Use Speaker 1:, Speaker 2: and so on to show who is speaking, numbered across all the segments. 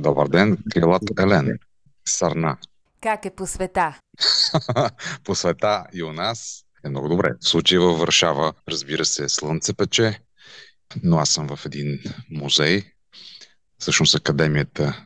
Speaker 1: Добър ден, Крилат Елен. Сарна.
Speaker 2: Как е по света?
Speaker 1: по света и у нас е много добре. В случай във Варшава, разбира се, слънце пече, но аз съм в един музей, всъщност академията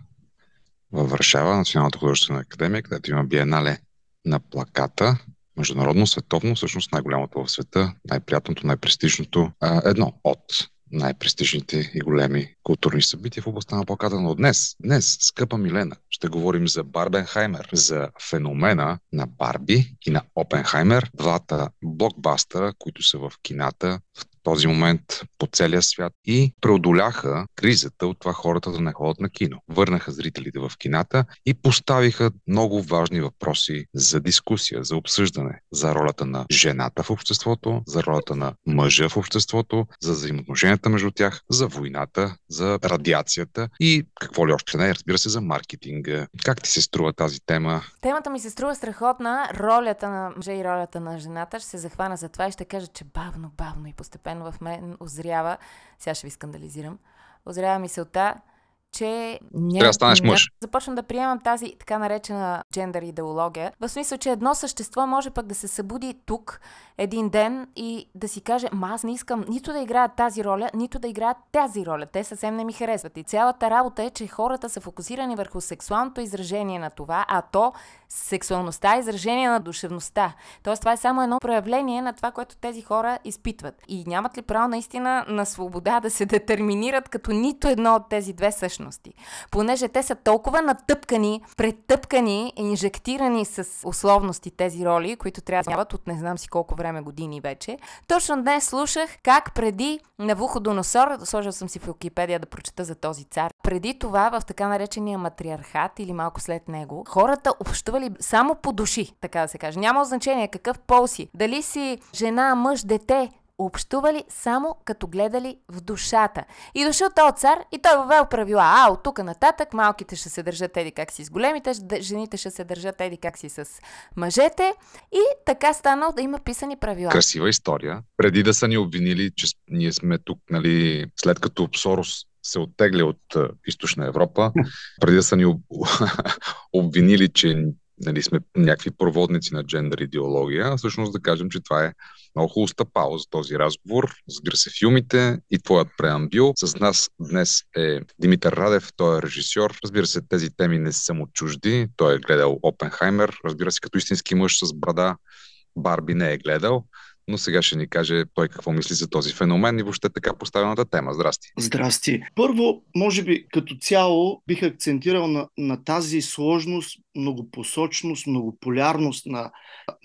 Speaker 1: във Варшава, Националната художествена академия, където има биенале на плаката, международно, световно, всъщност най-голямото в света, най-приятното, най-престижното, едно от най-престижните и големи културни събития в областта на плаката. Но днес, днес, скъпа Милена, ще говорим за Барбенхаймер, за феномена на Барби и на Опенхаймер, двата блокбастера, които са в кината в този момент по целия свят и преодоляха кризата от това хората да не ходят на кино. Върнаха зрителите в кината и поставиха много важни въпроси за дискусия, за обсъждане, за ролята на жената в обществото, за ролята на мъжа в обществото, за взаимоотношенията между тях, за войната, за радиацията и какво ли още не, разбира се, за маркетинга. Как ти се струва тази тема?
Speaker 2: Темата ми се струва страхотна. Ролята на мъжа и ролята на жената ще се захвана за това и ще кажа, че бавно, бавно и постепенно постепенно в мен озрява, сега ще ви скандализирам, озрява мисълта, че
Speaker 1: ня... Трябва да станеш мъж.
Speaker 2: Започвам да приемам тази така наречена джендър идеология. В смисъл, че едно същество може пък да се събуди тук един ден и да си каже, ма аз не искам нито да играят тази роля, нито да играят тази роля. Те съвсем не ми харесват. И цялата работа е, че хората са фокусирани върху сексуалното изражение на това, а то сексуалността е изражение на душевността. Тоест това е само едно проявление на това, което тези хора изпитват. И нямат ли право наистина на свобода да се детерминират като нито едно от тези две същности. Понеже те са толкова натъпкани, претъпкани, инжектирани с условности тези роли, които трябва да от не знам си колко време години вече. Точно днес слушах как преди Навуходоносор, сложил съм си в Википедия да прочета за този цар, преди това в така наречения матриархат или малко след него, хората общували само по души, така да се каже. Няма значение какъв пол си. Дали си жена, мъж, дете, общували само като гледали в душата. И дошъл този цар и той въвел правила. А, от тук нататък малките ще се държат еди как си с големите, жените ще се държат еди как си с мъжете. И така станал да има писани правила.
Speaker 1: Красива история. Преди да са ни обвинили, че ние сме тук, нали, след като Сорос се оттегля от източна Европа, преди да са ни обвинили, че нали, сме някакви проводници на джендър идеология, всъщност да кажем, че това е много хубаво стъпало за този разговор. Разбира се, филмите и твоят преамбил. С нас днес е Димитър Радев, той е режисьор. Разбира се, тези теми не са му чужди. Той е гледал Опенхаймер. Разбира се, като истински мъж с брада, Барби не е гледал но сега ще ни каже той какво мисли за този феномен и въобще така поставената тема. Здрасти.
Speaker 3: Здрасти. Първо, може би като цяло бих акцентирал на, на тази сложност, многопосочност, многополярност на,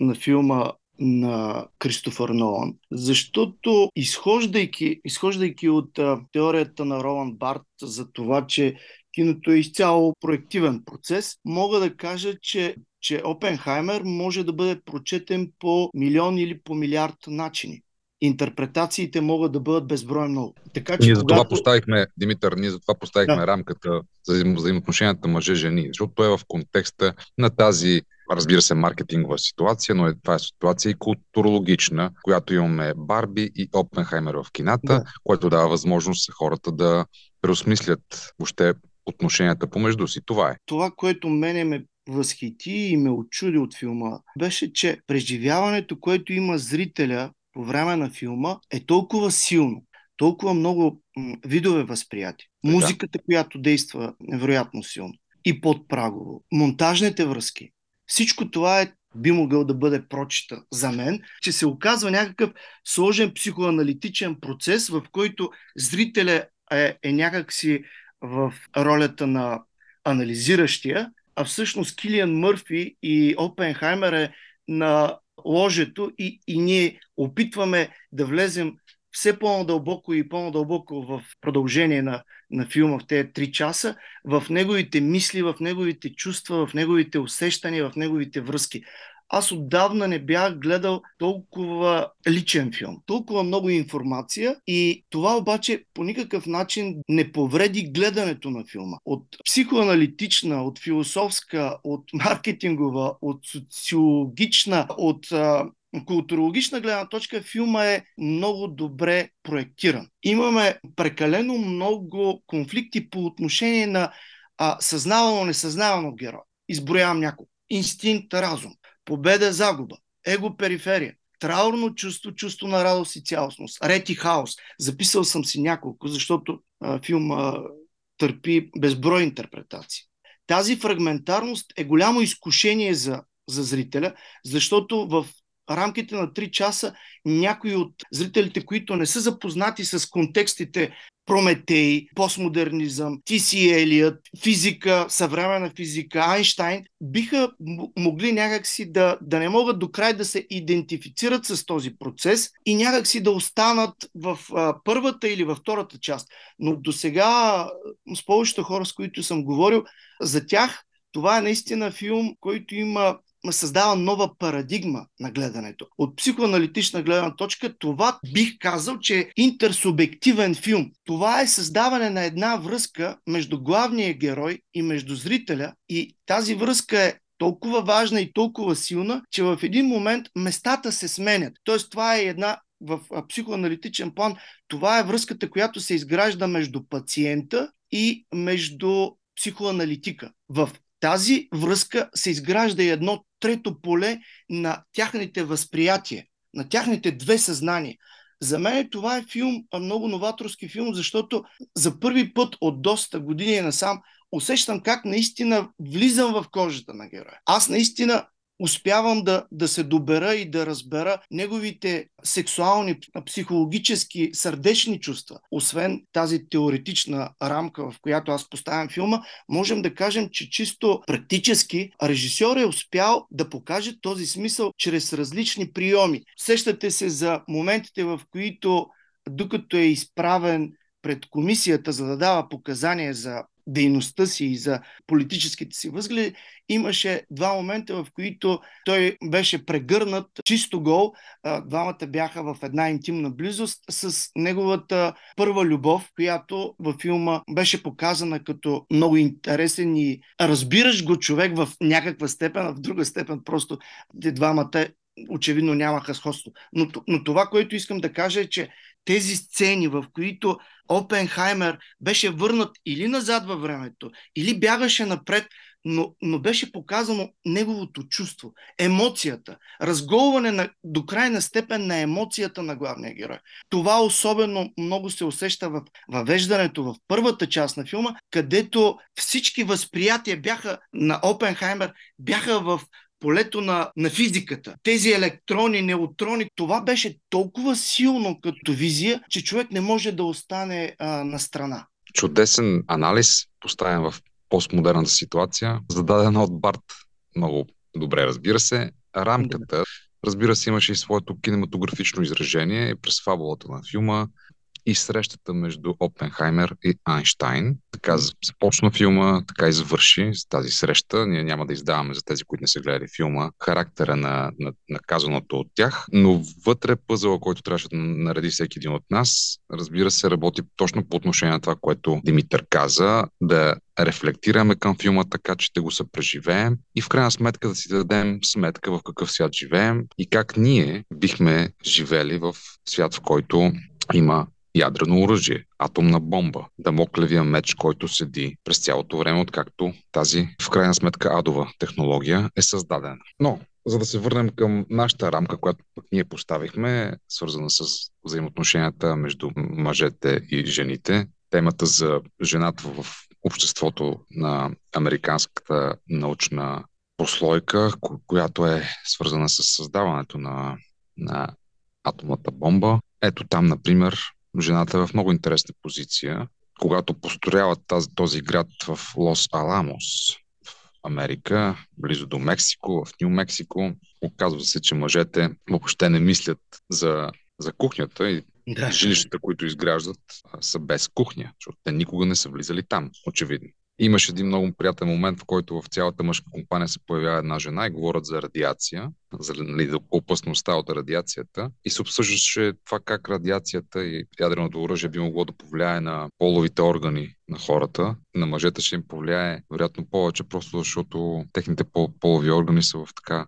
Speaker 3: на филма на Кристофър Нолан. Защото изхождайки, изхождайки от а, теорията на Роланд Барт за това, че киното е изцяло проективен процес, мога да кажа, че че Опенхаймер може да бъде прочетен по милион или по милиард начини. Интерпретациите могат да бъдат безброй много.
Speaker 1: Така, че ние за когато... това поставихме, Димитър, ние за това поставихме да. рамката за взаимоотношенията мъже-жени, защото той е в контекста на тази разбира се, маркетингова ситуация, но е, това е ситуация и културологична, която имаме Барби и Опенхаймер в кината, да. което дава възможност хората да преосмислят въобще отношенията помежду си. Това е.
Speaker 3: Това, което мене ме възхити и ме очуди от филма, беше, че преживяването, което има зрителя по време на филма, е толкова силно, толкова много видове възприятие. Музиката, която действа невероятно силно и подпрагово, монтажните връзки. Всичко това е би могъл да бъде прочита за мен, че се оказва някакъв сложен психоаналитичен процес, в който зрителя е, е някакси в ролята на анализиращия, а всъщност Килиан Мърфи и Опенхаймер е на ложето и, и ние опитваме да влезем все по-надълбоко и по-надълбоко в продължение на, на филма в тези три часа, в неговите мисли, в неговите чувства, в неговите усещания, в неговите връзки. Аз отдавна не бях гледал толкова личен филм, толкова много информация и това обаче по никакъв начин не повреди гледането на филма. От психоаналитична, от философска, от маркетингова, от социологична, от културологична гледна точка филма е много добре проектиран. Имаме прекалено много конфликти по отношение на а, съзнавано, несъзнавано герой. Изброявам няколко. Инстинкт, разум, победа, загуба, его, периферия, траурно чувство, чувство на радост и цялостност, ред и хаос. Записал съм си няколко, защото а, филм а, търпи безброй интерпретации. Тази фрагментарност е голямо изкушение за, за зрителя, защото в рамките на 3 часа някои от зрителите, които не са запознати с контекстите Прометей, постмодернизъм, Тиси Елият, физика, съвременна физика, Айнштайн, биха могли някакси да, да не могат до край да се идентифицират с този процес и някакси да останат в а, първата или във втората част. Но до сега с повечето хора, с които съм говорил, за тях това е наистина филм, който има създава нова парадигма на гледането. От психоаналитична гледна точка това бих казал, че е интерсубективен филм. Това е създаване на една връзка между главния герой и между зрителя и тази връзка е толкова важна и толкова силна, че в един момент местата се сменят. Тоест това е една в психоаналитичен план, това е връзката, която се изгражда между пациента и между психоаналитика. В тази връзка се изгражда едно трето поле на тяхните възприятия, на тяхните две съзнания. За мен това е филм, много новаторски филм, защото за първи път от доста години насам усещам как наистина влизам в кожата на героя. Аз наистина успявам да, да се добера и да разбера неговите сексуални, психологически, сърдечни чувства. Освен тази теоретична рамка, в която аз поставям филма, можем да кажем, че чисто практически режисьор е успял да покаже този смисъл чрез различни приеми. Сещате се за моментите, в които докато е изправен пред комисията, за да дава показания за дейността си и за политическите си възгледи, имаше два момента, в които той беше прегърнат чисто гол. Двамата бяха в една интимна близост с неговата първа любов, която във филма беше показана като много интересен и разбираш го човек в някаква степен, а в друга степен просто те двамата очевидно нямаха сходство. Но, но това, което искам да кажа е, че тези сцени, в които Опенхаймер беше върнат или назад във времето, или бягаше напред, но, но беше показано неговото чувство, емоцията, разголване на, до крайна степен на емоцията на главния герой. Това особено много се усеща в въвеждането в първата част на филма, където всички възприятия бяха на Опенхаймер бяха в полето на, на физиката. Тези електрони, неутрони, това беше толкова силно като визия, че човек не може да остане а, на страна.
Speaker 1: Чудесен анализ, поставен в постмодерната ситуация, зададен от Барт много добре, разбира се. Рамката, разбира се, имаше и своето кинематографично изражение през фабулата на филма и срещата между Опенхаймер и Айнштайн. Така започна филма, така и завърши с тази среща. Ние няма да издаваме за тези, които не са гледали филма, характера на, на, на казаното от тях, но вътре пъзъла, който трябваше да нареди всеки един от нас, разбира се, работи точно по отношение на това, което Димитър каза, да рефлектираме към филма така, че да го съпреживеем и в крайна сметка да си дадем сметка в какъв свят живеем и как ние бихме живели в свят, в който има ядрено оръжие, атомна бомба, дамоклевия меч, който седи през цялото време, откакто тази, в крайна сметка, адова технология е създадена. Но, за да се върнем към нашата рамка, която пък ние поставихме, свързана с взаимоотношенията между мъжете и жените, темата за жената в обществото на американската научна прослойка, която е свързана с създаването на, на атомната бомба. Ето там, например, жената е в много интересна позиция. Когато построяват тази, този град в Лос Аламос, в Америка, близо до Мексико, в Нью Мексико, оказва се, че мъжете въобще не мислят за, за кухнята и да. жилищата, които изграждат, са без кухня, защото те никога не са влизали там, очевидно. Имаше един много приятен момент, в който в цялата мъжка компания се появява една жена и говорят за радиация, за нали, опасността от радиацията. И се обсъждаше това как радиацията и ядреното оръжие би могло да повлияе на половите органи на хората. На мъжете ще им повлияе вероятно повече, просто защото техните полови органи са в така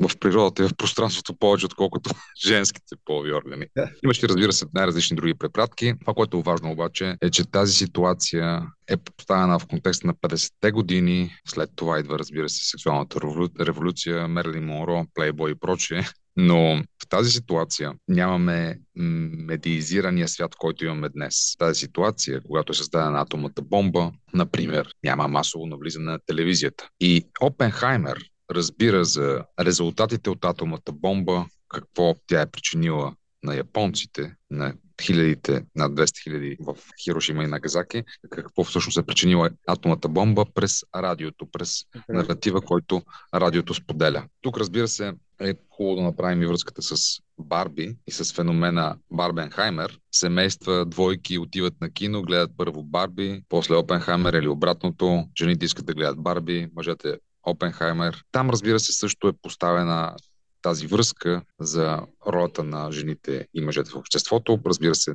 Speaker 1: в природата и в пространството повече, отколкото женските полови органи. Имаше, разбира се, най-различни други препратки. Това, което е важно обаче, е, че тази ситуация е поставена в контекста на 50-те години. След това идва, разбира се, сексуалната революция, Мерли Монро, Плейбой и прочее. Но в тази ситуация нямаме медиизирания свят, който имаме днес. Тази ситуация, когато е създадена атомната бомба, например, няма масово навлизане на телевизията. И Опенхаймер разбира за резултатите от атомната бомба, какво тя е причинила на японците, на хилядите, над 200 хиляди в Хирошима и Нагазаки, какво всъщност е причинила атомната бомба през радиото, през наратива, който радиото споделя. Тук, разбира се, е хубаво да направим и връзката с Барби и с феномена Барбенхаймер. Семейства, двойки отиват на кино, гледат първо Барби, после Опенхаймер или обратното. Жените искат да гледат Барби, мъжете Опенхаймер. Там, разбира се, също е поставена тази връзка за ролята на жените и мъжете в обществото. Разбира се,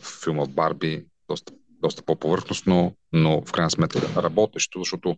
Speaker 1: в филма Барби доста, доста по-повърхностно, но в крайна сметка работещо, защото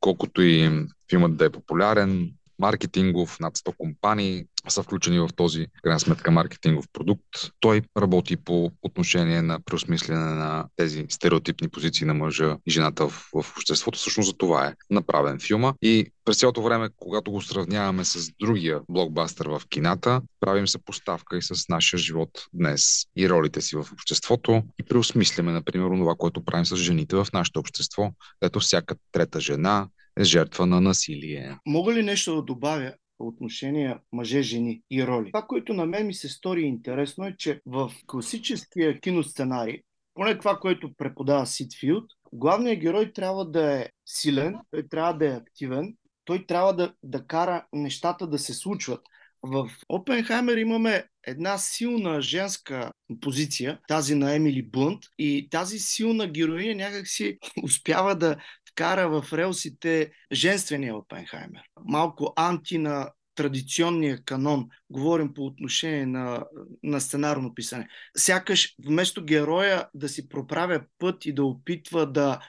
Speaker 1: колкото и филмът да е популярен, маркетингов, над 100 компании са включени в този, крайна сметка, маркетингов продукт. Той работи по отношение на преосмислене на тези стереотипни позиции на мъжа и жената в, в обществото. Всъщност за това е направен филма. И през цялото време, когато го сравняваме с другия блокбастър в кината, правим съпоставка и с нашия живот днес и ролите си в обществото и преосмисляме, например, това, което правим с жените в нашето общество, ето всяка трета жена жертва на насилие.
Speaker 3: Мога ли нещо да добавя? по отношение мъже-жени и роли. Това, което на мен ми се стори интересно е, че в класическия киносценарий, поне това, което преподава Ситфилд, главният герой трябва да е силен, той трябва да е активен, той трябва да, да кара нещата да се случват. В Опенхаймер имаме една силна женска позиция, тази на Емили Блънт, и тази силна героиня някакси успява да вкара в релсите женствения Опенхаймер. Малко анти на традиционния канон, говорим по отношение на, на сценарно писане. Сякаш вместо героя да си проправя път и да опитва да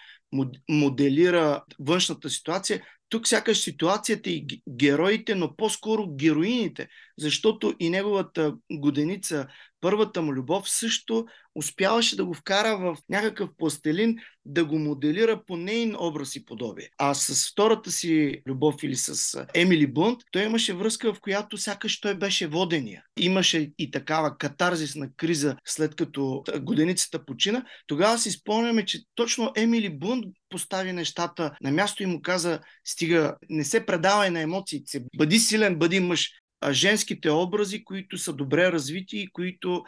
Speaker 3: моделира външната ситуация, тук сякаш ситуацията и героите, но по-скоро героините, защото и неговата годеница, първата му любов, също успяваше да го вкара в някакъв пластелин, да го моделира по нейн образ и подобие. А с втората си любов или с Емили Блънт, той имаше връзка, в която сякаш той беше водения. Имаше и такава катарзисна криза, след като годеницата почина. Тогава си спомняме, че точно Емили Блънт постави нещата на място и му каза, стига, не се предавай на емоциите, бъди силен, бъди мъж женските образи, които са добре развити и които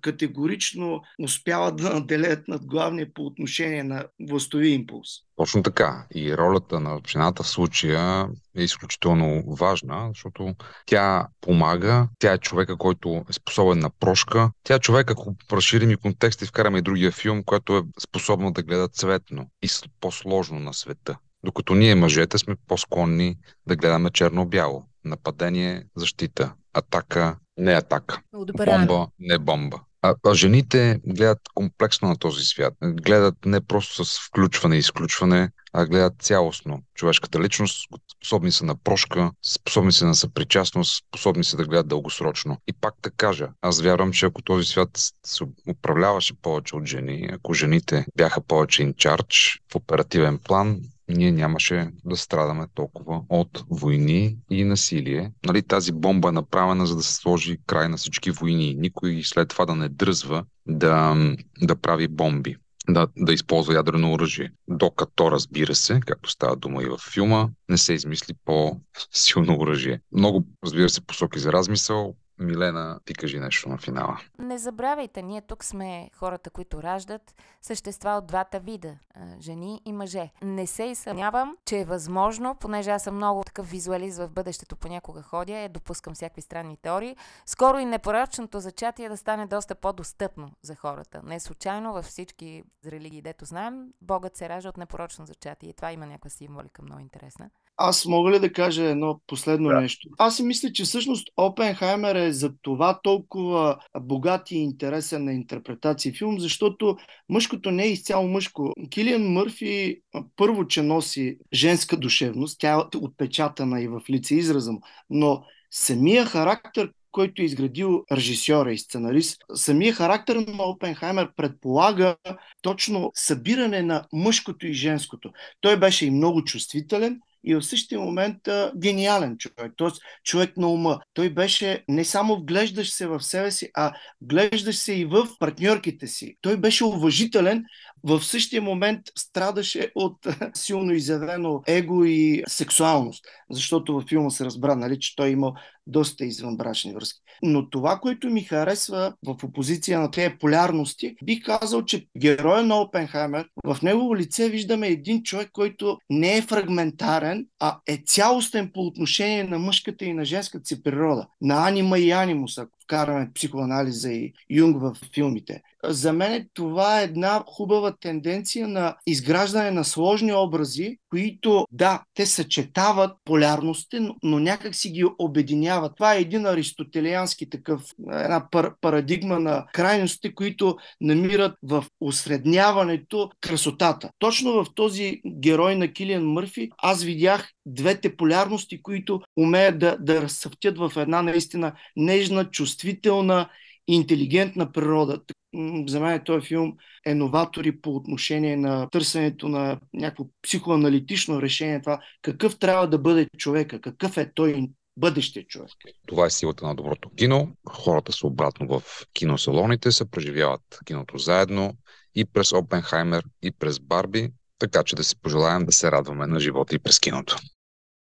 Speaker 3: категорично успяват да наделят над главния по отношение на властови импулс.
Speaker 1: Точно така. И ролята на общината в случая е изключително важна, защото тя помага, тя е човека, който е способен на прошка, тя е човек, ако разширим и контекст и вкараме и другия филм, който е способна да гледа цветно и по-сложно на света. Докато ние мъжете сме по-склонни да гледаме черно-бяло нападение, защита, атака, не атака,
Speaker 2: Одобряна.
Speaker 1: бомба, не бомба. А, а жените гледат комплексно на този свят. Гледат не просто с включване и изключване, а гледат цялостно човешката личност, способни са на прошка, способни са на съпричастност, способни са да гледат дългосрочно. И пак да кажа, аз вярвам, че ако този свят се управляваше повече от жени, ако жените бяха повече инчардж в оперативен план, ние нямаше да страдаме толкова от войни и насилие. Нали, тази бомба е направена, за да се сложи край на всички войни. Никой след това да не дръзва да, да прави бомби да, да използва ядрено оръжие. Докато, разбира се, както става дума и в филма, не се измисли по-силно оръжие. Много, разбира се, посоки за размисъл. Милена, ти кажи нещо на финала.
Speaker 2: Не забравяйте, ние тук сме хората, които раждат същества от двата вида жени и мъже. Не се и съмнявам, че е възможно, понеже аз съм много такъв визуалист в бъдещето, понякога ходя, е, допускам всякакви странни теории, скоро и непоръчното зачатие да стане доста по-достъпно за хората. Не случайно във всички религии, дето знаем, Богът се ражда от непорочно зачатие и това има някаква символика много интересна.
Speaker 3: Аз мога ли да кажа едно последно
Speaker 1: да.
Speaker 3: нещо? Аз си мисля, че всъщност Опенхаймер е за това толкова богат и интересен на интерпретация филм, защото мъжкото не е изцяло мъжко. Килиан Мърфи първо, че носи женска душевност, тя е отпечатана и в лице израза но самия характер, който е изградил режисьора и сценарист, самия характер на Опенхаймер предполага точно събиране на мъжкото и женското. Той беше и много чувствителен, и в същия момент а, гениален човек, т.е. човек на ума. Той беше не само вглеждаш се в себе си, а вглеждаш се и в партньорките си. Той беше уважителен, в същия момент страдаше от силно изявено его и сексуалност, защото във филма се разбра, нали, че той имал доста извънбрачни връзки. Но това, което ми харесва в опозиция на тези полярности, бих казал, че героя на Опенхаймер, в негово лице виждаме един човек, който не е фрагментарен, а е цялостен по отношение на мъжката и на женската си природа, на анима и анимус, ако вкараме психоанализа и Юнг в филмите. За мен това е една хубава тенденция на изграждане на сложни образи, които, да, те съчетават полярности, но някак си ги обединяват. Това е един аристотелиански такъв, една пар- парадигма на крайностите, които намират в осредняването красотата. Точно в този герой на Килиан Мърфи аз видях двете полярности, които умеят да, да разсъвтят в една наистина нежна, чувствителна, интелигентна природа. За мен този филм е новатори по отношение на търсенето на някакво психоаналитично решение. Това какъв трябва да бъде човека, какъв е той бъдещия човек.
Speaker 1: Това е силата на доброто кино. Хората са обратно в киносалоните, се преживяват киното заедно и през Опенхаймер, и през Барби, така че да си пожелаем да се радваме на живота и през киното.